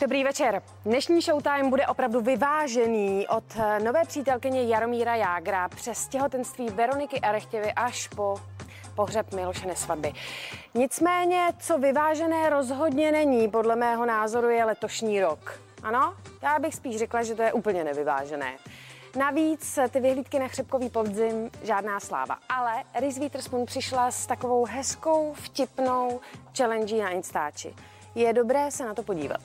Dobrý večer. Dnešní Showtime bude opravdu vyvážený od eh, nové přítelkyně Jaromíra Jágra přes těhotenství Veroniky Arechtěvy až po pohřeb Miloše Nesvadby. Nicméně, co vyvážené rozhodně není, podle mého názoru, je letošní rok. Ano, já bych spíš řekla, že to je úplně nevyvážené. Navíc ty vyhlídky na chřipkový podzim, žádná sláva. Ale Reese Witherspoon přišla s takovou hezkou, vtipnou challenge na Instači. Je dobré se na to podívat.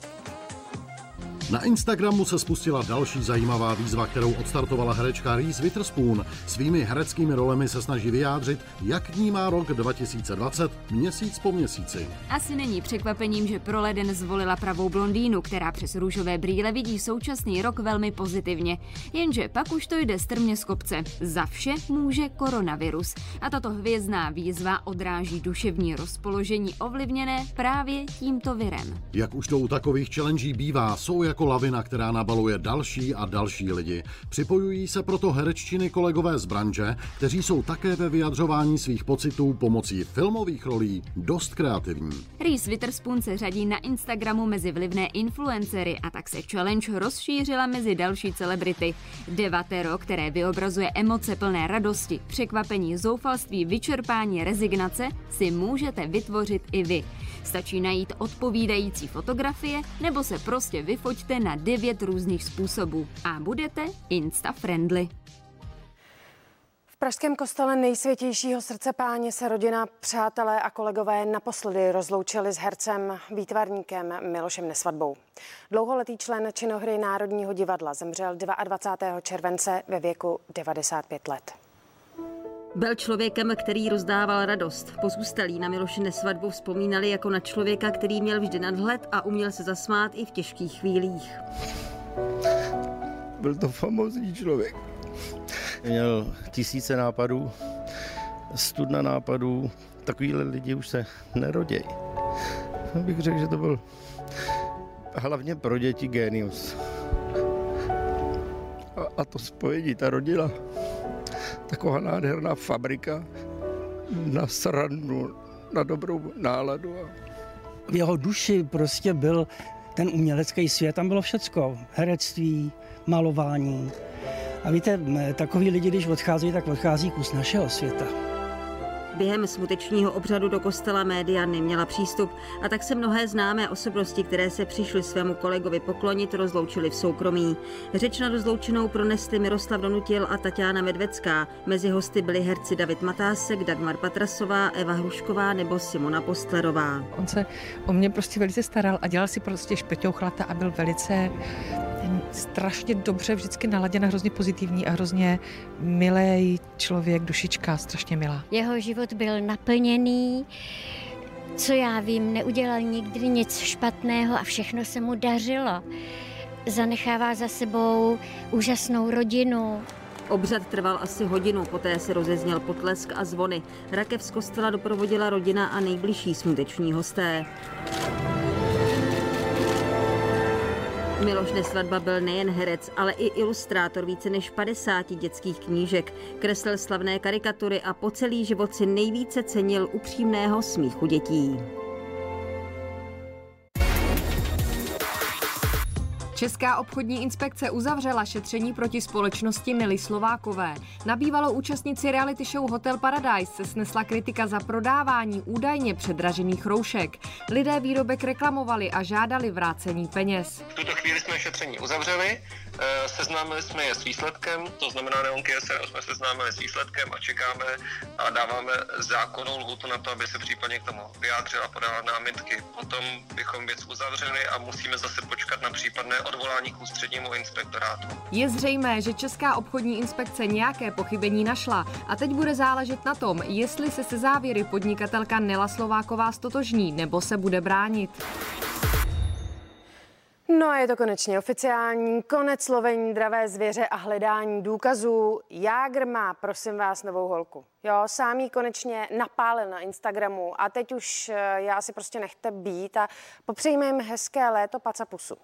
Na Instagramu se spustila další zajímavá výzva, kterou odstartovala herečka Reese Witherspoon. Svými hereckými rolemi se snaží vyjádřit, jak vnímá rok 2020 měsíc po měsíci. Asi není překvapením, že pro leden zvolila pravou blondýnu, která přes růžové brýle vidí současný rok velmi pozitivně. Jenže pak už to jde strmě z kopce. Za vše může koronavirus. A tato hvězdná výzva odráží duševní rozpoložení ovlivněné právě tímto virem. Jak už to u takových challenge bývá, jsou jak jako lavina, která nabaluje další a další lidi. Připojují se proto hereččiny kolegové z branže, kteří jsou také ve vyjadřování svých pocitů pomocí filmových rolí dost kreativní. Reese Witherspoon se řadí na Instagramu mezi vlivné influencery a tak se challenge rozšířila mezi další celebrity. Devatero, které vyobrazuje emoce plné radosti, překvapení, zoufalství, vyčerpání, rezignace, si můžete vytvořit i vy. Stačí najít odpovídající fotografie nebo se prostě vyfoťte na devět různých způsobů a budete insta-friendly. V pražském kostele nejsvětějšího srdce páně se rodina, přátelé a kolegové naposledy rozloučili s hercem, výtvarníkem Milošem Nesvadbou. Dlouholetý člen činohry Národního divadla zemřel 22. července ve věku 95 let. Byl člověkem, který rozdával radost. Pozůstalí na Milošine svatbu vzpomínali jako na člověka, který měl vždy nadhled a uměl se zasmát i v těžkých chvílích. Byl to famózní člověk. Měl tisíce nápadů, studna nápadů. Takovýhle lidi už se nerodějí. Bych řekl, že to byl hlavně pro děti genius. A, a to spojení, ta rodina taková nádherná fabrika na srandu, na dobrou náladu. V jeho duši prostě byl ten umělecký svět, tam bylo všecko. Herectví, malování. A víte, takový lidi, když odchází, tak odchází kus našeho světa. Během smutečního obřadu do kostela média neměla přístup a tak se mnohé známé osobnosti, které se přišly svému kolegovi poklonit, rozloučili v soukromí. Řeč na rozloučenou pronesli Miroslav Donutil a Tatiana Medvecká. Mezi hosty byli herci David Matásek, Dagmar Patrasová, Eva Hrušková nebo Simona Postlerová. On se o mě prostě velice staral a dělal si prostě špeťouchlata a byl velice strašně dobře vždycky naladěn a hrozně pozitivní a hrozně milý člověk, dušička, strašně milá. Jeho život byl naplněný, co já vím, neudělal nikdy nic špatného a všechno se mu dařilo. Zanechává za sebou úžasnou rodinu, Obřad trval asi hodinu, poté se rozezněl potlesk a zvony. Rakev z kostela doprovodila rodina a nejbližší smuteční hosté. Miloš Nesvadba byl nejen herec, ale i ilustrátor více než 50 dětských knížek. Kreslil slavné karikatury a po celý život si nejvíce cenil upřímného smíchu dětí. Česká obchodní inspekce uzavřela šetření proti společnosti Nily Slovákové. Na bývalou účastnici reality show Hotel Paradise se snesla kritika za prodávání údajně předražených roušek. Lidé výrobek reklamovali a žádali vrácení peněz. V tuto chvíli jsme šetření uzavřeli. Eh, seznámili jsme je s výsledkem, to znamená neon KSR jsme seznámili s výsledkem a čekáme a dáváme zákonnou lhutu na to, aby se případně k tomu vyjádřila, podala námitky. Potom bychom věc uzavřeli a musíme zase počkat na případné odvolání k ústřednímu inspektorátu. Je zřejmé, že Česká obchodní inspekce nějaké pochybení našla a teď bude záležet na tom, jestli se se závěry podnikatelka Nela Slováková stotožní nebo se bude bránit. No a je to konečně oficiální. Konec lovení dravé zvěře a hledání důkazů. Jágr má, prosím vás, novou holku. Jo, sám ji konečně napálil na Instagramu a teď už eh, já si prostě nechte být a popřejme jim hezké léto pacapusu.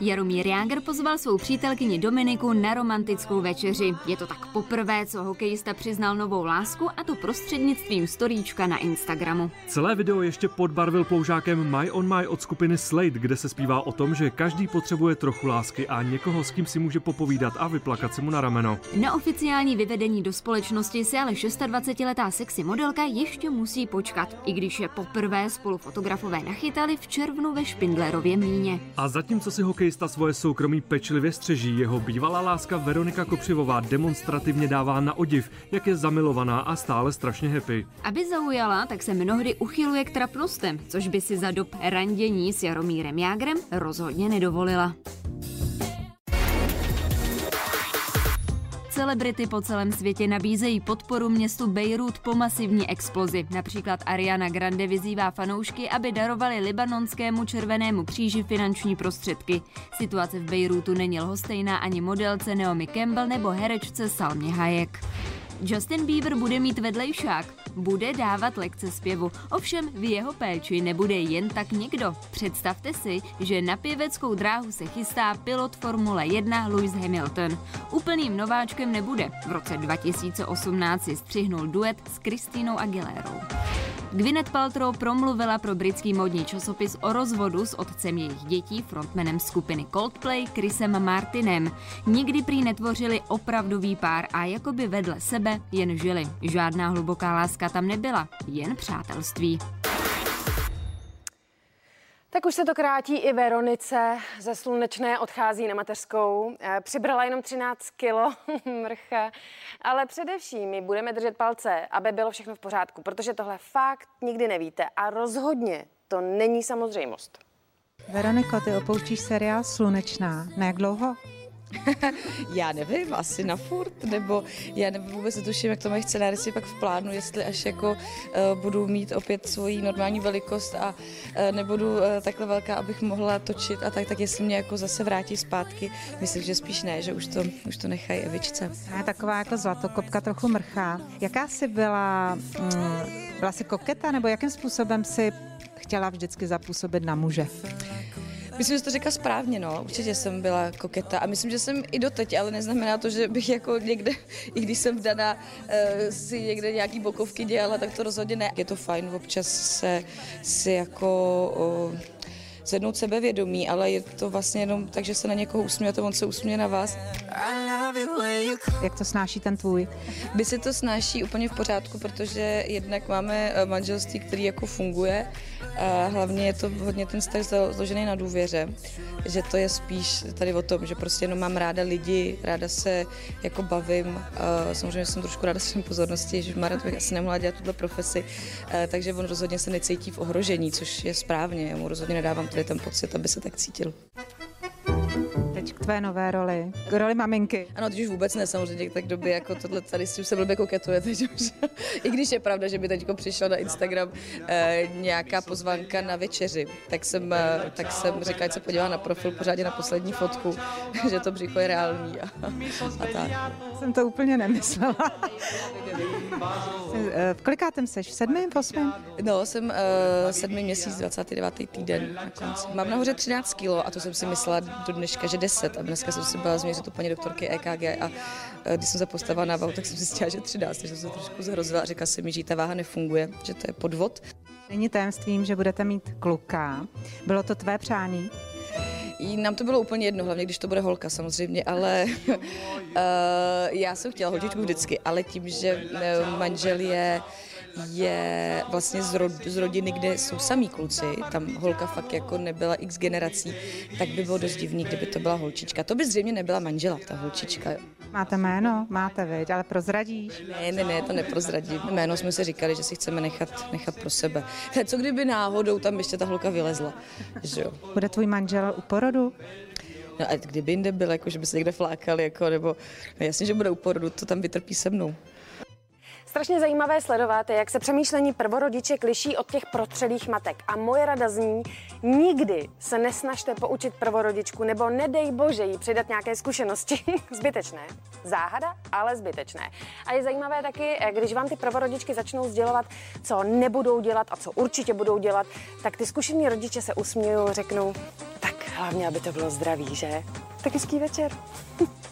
Jaromír Jágr pozval svou přítelkyni Dominiku na romantickou večeři. Je to tak poprvé, co hokejista přiznal novou lásku a to prostřednictvím storíčka na Instagramu. Celé video ještě podbarvil ploužákem My on My od skupiny Slade, kde se zpívá o tom, že každý potřebuje trochu lásky a někoho, s kým si může popovídat a vyplakat si mu na rameno. Na oficiální vyvedení do společnosti si ale 26-letá sexy modelka ještě musí počkat, i když je poprvé spolu fotografové nachytali v červnu ve Špindlerově mlíně. A zatímco si hokejista svoje soukromí pečlivě střeží, jeho bývalá láska Veronika Kopřivová demonstrativně dává na odiv, jak je zamilovaná a stále strašně happy. Aby zaujala, tak se mnohdy uchyluje k trapnostem, což by si za dob randění s Jaromírem Jágrem rozhodně nedovolila. Celebrity po celém světě nabízejí podporu městu Bejrút po masivní explozi. Například Ariana Grande vyzývá fanoušky, aby darovali libanonskému červenému kříži finanční prostředky. Situace v Bejrútu není lhostejná ani modelce Naomi Campbell nebo herečce Salmě Hayek. Justin Bieber bude mít vedlejšák, bude dávat lekce zpěvu, ovšem v jeho péči nebude jen tak někdo. Představte si, že na pěveckou dráhu se chystá pilot Formule 1 Lewis Hamilton. Úplným nováčkem nebude. V roce 2018 si střihnul duet s Kristýnou Aguilérou. Gwyneth Paltrow promluvila pro britský modní časopis o rozvodu s otcem jejich dětí, frontmanem skupiny Coldplay, Chrisem Martinem. Nikdy prý netvořili opravdový pár a jakoby vedle sebe jen žili. Žádná hluboká láska tam nebyla, jen přátelství. Tak už se to krátí i Veronice. Ze slunečné odchází na mateřskou. Eh, Přibrala jenom 13 kilo mrcha. Ale především my budeme držet palce, aby bylo všechno v pořádku, protože tohle fakt nikdy nevíte. A rozhodně to není samozřejmost. Veroniko, ty opouštíš seriál Slunečná. Na jak dlouho? já nevím, asi na furt, nebo já nevím, vůbec netuším, jak to mají scenáristy pak v plánu, jestli až jako uh, budu mít opět svoji normální velikost a uh, nebudu uh, takhle velká, abych mohla točit a tak, tak jestli mě jako zase vrátí zpátky, myslím, že spíš ne, že už to, už to nechají Evičce. A taková jako zlatokopka trochu mrchá. Jaká jsi byla, mm, byla jsi koketa, nebo jakým způsobem si chtěla vždycky zapůsobit na muže? Myslím, že to řekla správně, no. Určitě jsem byla koketa a myslím, že jsem i doteď, ale neznamená to, že bych jako někde, i když jsem vdaná, uh, si někde nějaký bokovky dělala, tak to rozhodně ne. Je to fajn občas se si jako uh, zvednout sebevědomí, ale je to vlastně jenom tak, že se na někoho usmějete, on se usměje na vás. Jak to snáší ten tvůj? By se to snáší úplně v pořádku, protože jednak máme eh, manželství, který jako funguje. A hlavně je to hodně ten vztah zložený na důvěře, že to je spíš tady o tom, že prostě jenom mám ráda lidi, ráda se jako bavím. Samozřejmě jsem trošku ráda svým pozornosti, že Mara bych asi nemohla dělat tuto profesi, takže on rozhodně se necítí v ohrožení, což je správně. Já mu rozhodně nedávám tady ten pocit, aby se tak cítil. Teď k tvé nové roli, k roli maminky. Ano, teď už vůbec ne, samozřejmě, tak doby jako tohle tady s tím se blbě koketuje, teď už, i když je pravda, že by teď přišla na Instagram eh, nějaká pozvánka na večeři, tak jsem, eh, tak jsem řekla, ať se podívá na profil pořádně na poslední fotku, že to břicho je reálný a, a tak. Jsem to úplně nemyslela. v kolikátém seš? V sedmém, v osmém? No, jsem uh, sedmý měsíc, 29. týden na konci. Mám nahoře 13 kilo a to jsem si myslela do dneška, že 10 a dneska jsem si byla změřit u paní doktorky EKG a uh, když jsem se postavila na váhu, tak jsem zjistila, že 13, takže jsem se trošku zhrozila a říkala si mi, že ta váha nefunguje, že to je podvod. Není tajemstvím, že budete mít kluka. Bylo to tvé přání? Nám to bylo úplně jedno, hlavně když to bude holka samozřejmě, ale uh, já jsem chtěla holčičku vždycky, ale tím, že uh, manžel je je vlastně z, rod, z rodiny, kde jsou samý kluci, tam holka fakt jako nebyla x generací, tak by bylo dost divný, kdyby to byla holčička. To by zřejmě nebyla manžela, ta holčička. Máte jméno? Máte, viď? Ale prozradíš? Ne, ne, ne, to neprozradím. Jméno jsme si říkali, že si chceme nechat, nechat pro sebe. Co kdyby náhodou tam ještě ta holka vylezla, že jo? Bude tvůj manžel u porodu? No a kdyby jinde byl, jako, že by se někde flákali, jako, nebo no jasně, že bude u porodu, to tam vytrpí se mnou. Strašně zajímavé sledovat, jak se přemýšlení prvorodiček liší od těch protřelých matek. A moje rada zní, nikdy se nesnažte poučit prvorodičku, nebo nedej bože jí přidat nějaké zkušenosti. zbytečné. Záhada, ale zbytečné. A je zajímavé taky, když vám ty prvorodičky začnou sdělovat, co nebudou dělat a co určitě budou dělat, tak ty zkušení rodiče se usmějí, řeknou, tak hlavně, aby to bylo zdravý, že? Tak hezký večer.